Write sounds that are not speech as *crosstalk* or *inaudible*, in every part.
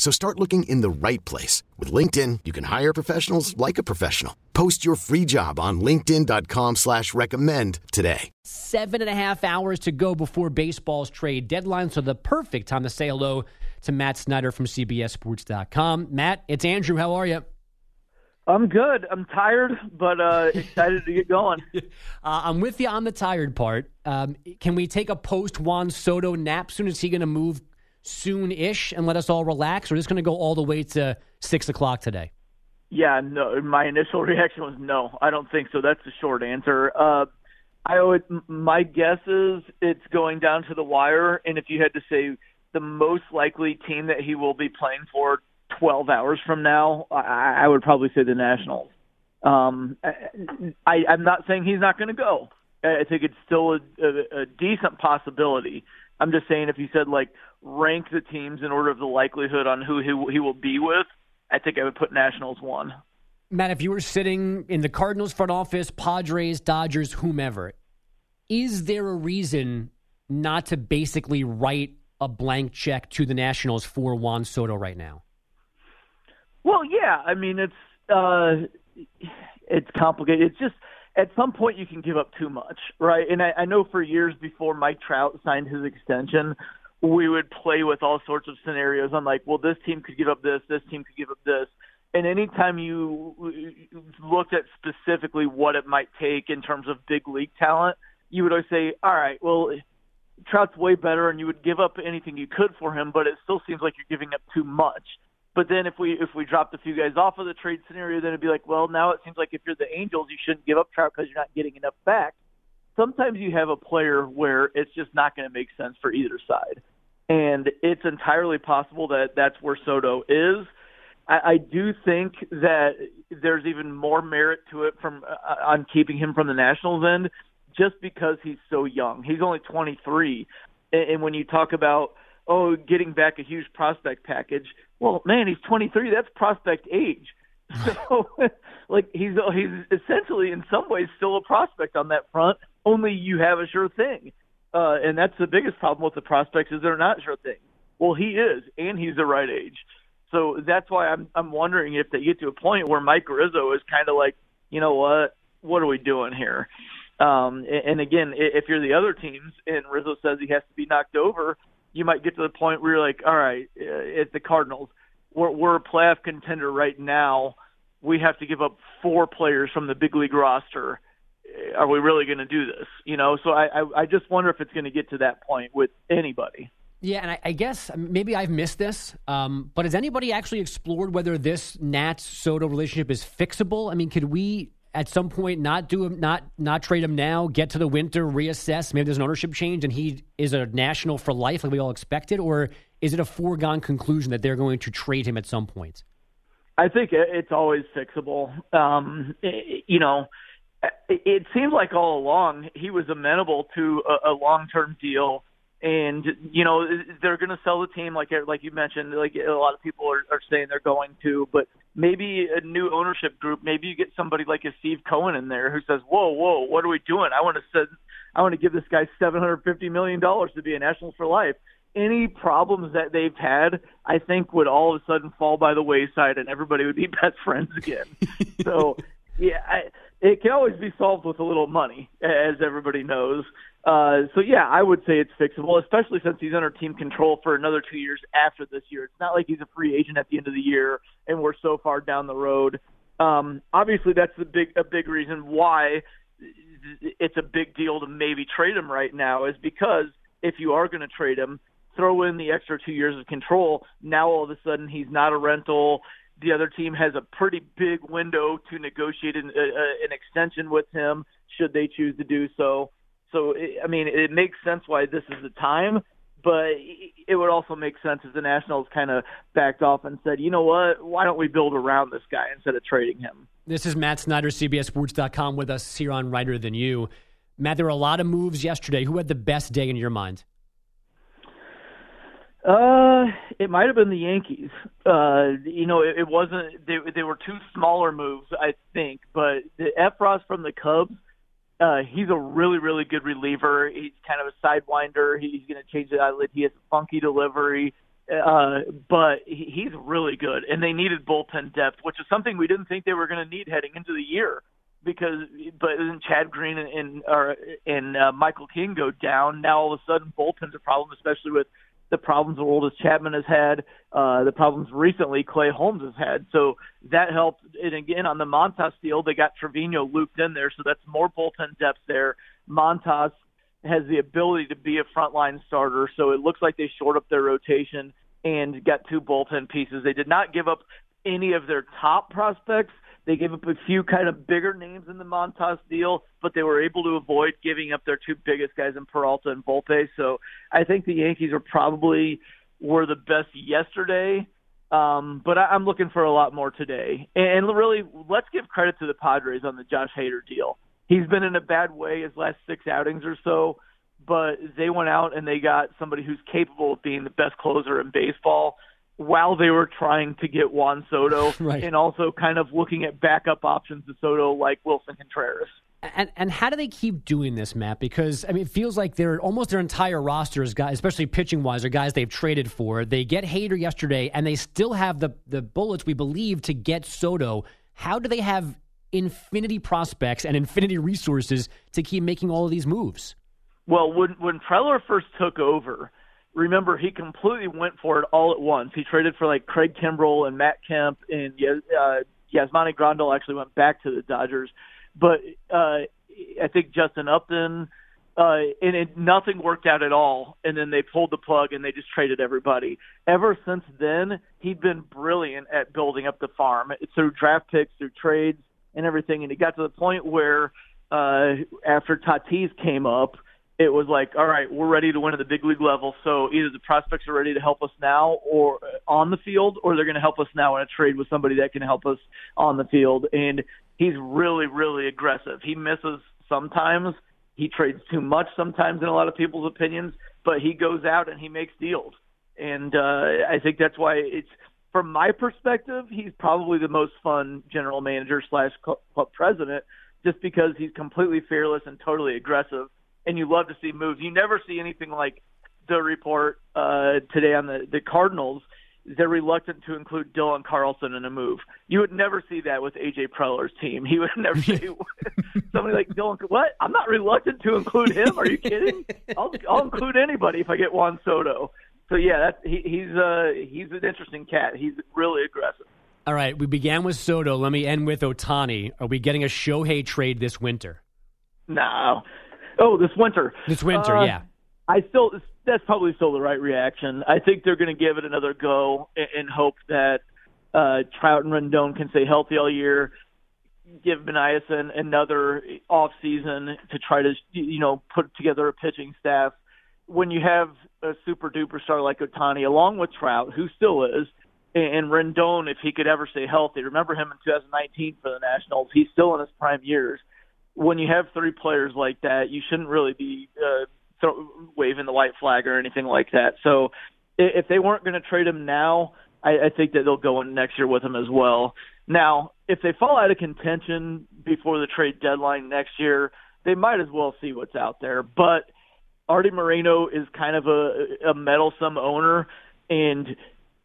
So start looking in the right place. With LinkedIn, you can hire professionals like a professional. Post your free job on linkedin.com slash recommend today. Seven and a half hours to go before baseball's trade deadline, so the perfect time to say hello to Matt Snyder from CBSSports.com. Matt, it's Andrew. How are you? I'm good. I'm tired, but uh, *laughs* excited to get going. uh, I'm with you on the tired part. Um, can we take a post Juan Soto nap? Soon is he going to move soon ish and let us all relax, or is this going to go all the way to six o'clock today? Yeah, no. My initial *laughs* reaction was no. I don't think so. That's the short answer. Uh, I would. My guess is it's going down to the wire, and if you had to say the most likely team that he will be playing for 12 hours from now, I, I would probably say the Nationals. Um, I, I'm not saying he's not going to go. I think it's still a, a, a decent possibility. I'm just saying if you said like rank the teams in order of the likelihood on who he, he will be with, I think I would put Nationals one. Matt, if you were sitting in the Cardinals front office, Padres, Dodgers, whomever, is there a reason not to basically write a blank check to the Nationals for Juan Soto right now? Well, yeah. I mean, it's uh, it's complicated. It's just at some point you can give up too much, right? And I, I know for years before Mike Trout signed his extension, we would play with all sorts of scenarios on like, well, this team could give up this, this team could give up this. And anytime you looked at specifically what it might take in terms of big league talent, you would always say, all right, well, Trout's way better, and you would give up anything you could for him, but it still seems like you're giving up too much. But then if we if we dropped a few guys off of the trade scenario, then it'd be like, well, now it seems like if you're the Angels, you shouldn't give up Trout because you're not getting enough back. Sometimes you have a player where it's just not going to make sense for either side, and it's entirely possible that that's where Soto is. I, I do think that there's even more merit to it from uh, on keeping him from the Nationals end, just because he's so young. He's only 23, and, and when you talk about oh, getting back a huge prospect package. Well, man, he's 23. That's prospect age. *laughs* So, like, he's he's essentially in some ways still a prospect on that front. Only you have a sure thing, uh, and that's the biggest problem with the prospects is they're not sure thing. Well, he is, and he's the right age. So that's why I'm I'm wondering if they get to a point where Mike Rizzo is kind of like, you know what, what are we doing here? Um, and, and again, if you're the other teams and Rizzo says he has to be knocked over, you might get to the point where you're like, all right, uh, it's the Cardinals. We're, we're a playoff contender right now. We have to give up four players from the big league roster. Are we really going to do this? You know, so I, I, I just wonder if it's going to get to that point with anybody. Yeah, and I, I guess maybe I've missed this, um, but has anybody actually explored whether this Nats Soto relationship is fixable? I mean, could we at some point not do him, not not trade him now, get to the winter, reassess. Maybe there's an ownership change, and he is a national for life, like we all expected, or is it a foregone conclusion that they're going to trade him at some point? I think it's always fixable. Um, you know, it seems like all along he was amenable to a, a long-term deal. And you know they're going to sell the team like like you mentioned like a lot of people are, are saying they're going to. But maybe a new ownership group maybe you get somebody like a Steve Cohen in there who says whoa whoa what are we doing? I want to send I want to give this guy 750 million dollars to be a Nationals for life. Any problems that they've had I think would all of a sudden fall by the wayside and everybody would be *laughs* best friends again. So yeah I, it can always be solved with a little money as everybody knows uh, so yeah, I would say it's fixable, especially since he's under team control for another two years after this year. It's not like he's a free agent at the end of the year, and we're so far down the road. Um, obviously, that's the big a big reason why it's a big deal to maybe trade him right now is because if you are going to trade him, throw in the extra two years of control. Now all of a sudden he's not a rental. The other team has a pretty big window to negotiate an, uh, an extension with him should they choose to do so. So, I mean, it makes sense why this is the time, but it would also make sense if the Nationals kind of backed off and said, you know what, why don't we build around this guy instead of trading him? This is Matt Snyder, CBSSports.com, with us here on Writer Than You. Matt, there were a lot of moves yesterday. Who had the best day in your mind? Uh, it might have been the Yankees. Uh, you know, it, it wasn't. They they were two smaller moves, I think. But the Effross from the Cubs, uh, he's a really really good reliever. He's kind of a sidewinder. He's going to change the eyelid. He has a funky delivery. Uh, but he, he's really good, and they needed bullpen depth, which is something we didn't think they were going to need heading into the year. Because, but then Chad Green and and, or, and uh, Michael King go down. Now all of a sudden, bullpen's a problem, especially with the problems Aroldis Chapman has had, uh, the problems recently Clay Holmes has had. So that helped. And again, on the Montas deal, they got Trivino looped in there, so that's more bullpen depth there. Montas has the ability to be a frontline starter, so it looks like they short up their rotation and got two bullpen pieces. They did not give up any of their top prospects. They gave up a few kind of bigger names in the Montas deal, but they were able to avoid giving up their two biggest guys in Peralta and Volpe. So I think the Yankees are probably were the best yesterday. Um, but I, I'm looking for a lot more today. And, and really, let's give credit to the Padres on the Josh Hader deal. He's been in a bad way his last six outings or so, but they went out and they got somebody who's capable of being the best closer in baseball while they were trying to get Juan Soto *laughs* right. and also kind of looking at backup options to Soto like Willson Contreras. And and how do they keep doing this, Matt? Because I mean, it feels like they're almost their entire roster is guys, especially pitching wise, are guys they've traded for. They get Hader yesterday, and they still have the the bullets we believe to get Soto. How do they have infinity prospects and infinity resources to keep making all of these moves? Well, when when Preller first took over, remember he completely went for it all at once. He traded for like Craig Kimbrel and Matt Kemp, and uh, Yasmani Grandal actually went back to the Dodgers. But uh, I think Justin Upton, uh, and it, nothing worked out at all. And then they pulled the plug and they just traded everybody. Ever since then, he'd been brilliant at building up the farm through draft picks, through trades, and everything. And it got to the point where uh, after Tatis came up – it was like, all right, we're ready to win at the big league level. So either the prospects are ready to help us now or on the field, or they're going to help us now in a trade with somebody that can help us on the field. And he's really, really aggressive. He misses sometimes. He trades too much sometimes in a lot of people's opinions, but he goes out and he makes deals. And uh, I think that's why it's, from my perspective, he's probably the most fun general manager slash club president, just because he's completely fearless and totally aggressive and you love to see moves. You never see anything like the report uh, today on the the Cardinals. They're reluctant to include Dylan Carlson in a move. You would never see that with AJ Preller's team. He would *laughs* never see *laughs* somebody like Dylan. What? I'm not reluctant to include him. Are you kidding? I'll I'll include anybody if I get Juan Soto. So yeah, that's he, he's uh he's an interesting cat. He's really aggressive. All right, we began with Soto. Let me end with Ohtani. Are we getting a Shohei trade this winter? No, Oh, this winter. This winter, uh, yeah. I still that's probably still the right reaction. I think they're going to give it another go and, and hope that uh, Trout and Rendon can stay healthy all year. Give Minasian another off season to try to you know put together a pitching staff. When you have a super duper star like Ohtani, along with Trout, who still is, and Rendon, if he could ever stay healthy, remember him in 2019 for the Nationals. He's still in his prime years when you have three players like that, you shouldn't really be uh, throw, waving the white flag or anything like that. So if they weren't going to trade him now, I, I think that they'll go in next year with him as well. Now, if they fall out of contention before the trade deadline next year, they might as well see what's out there. But Arte Moreno is kind of a, a meddlesome owner, and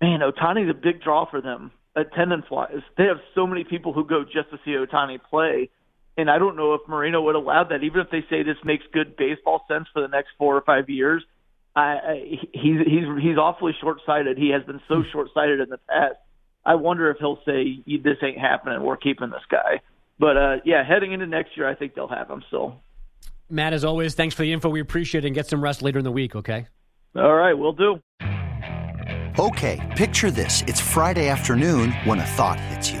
man, Ohtani's a big draw for them attendance wise. They have so many people who go just to see Ohtani play and I don't know if Moreno would allow that, even if they say this makes good baseball sense for the next four or five years. I, I he's he's he's awfully short-sighted. He has been so hmm. short-sighted in the past. I wonder if he'll say this ain't happening. We're keeping this guy. But uh, yeah, heading into next year, I think they'll have him still. Matt, as always, thanks for the info. We appreciate it, and get some rest later in the week. Okay. All right, we'll do. Okay, picture this: it's Friday afternoon when a thought hits you.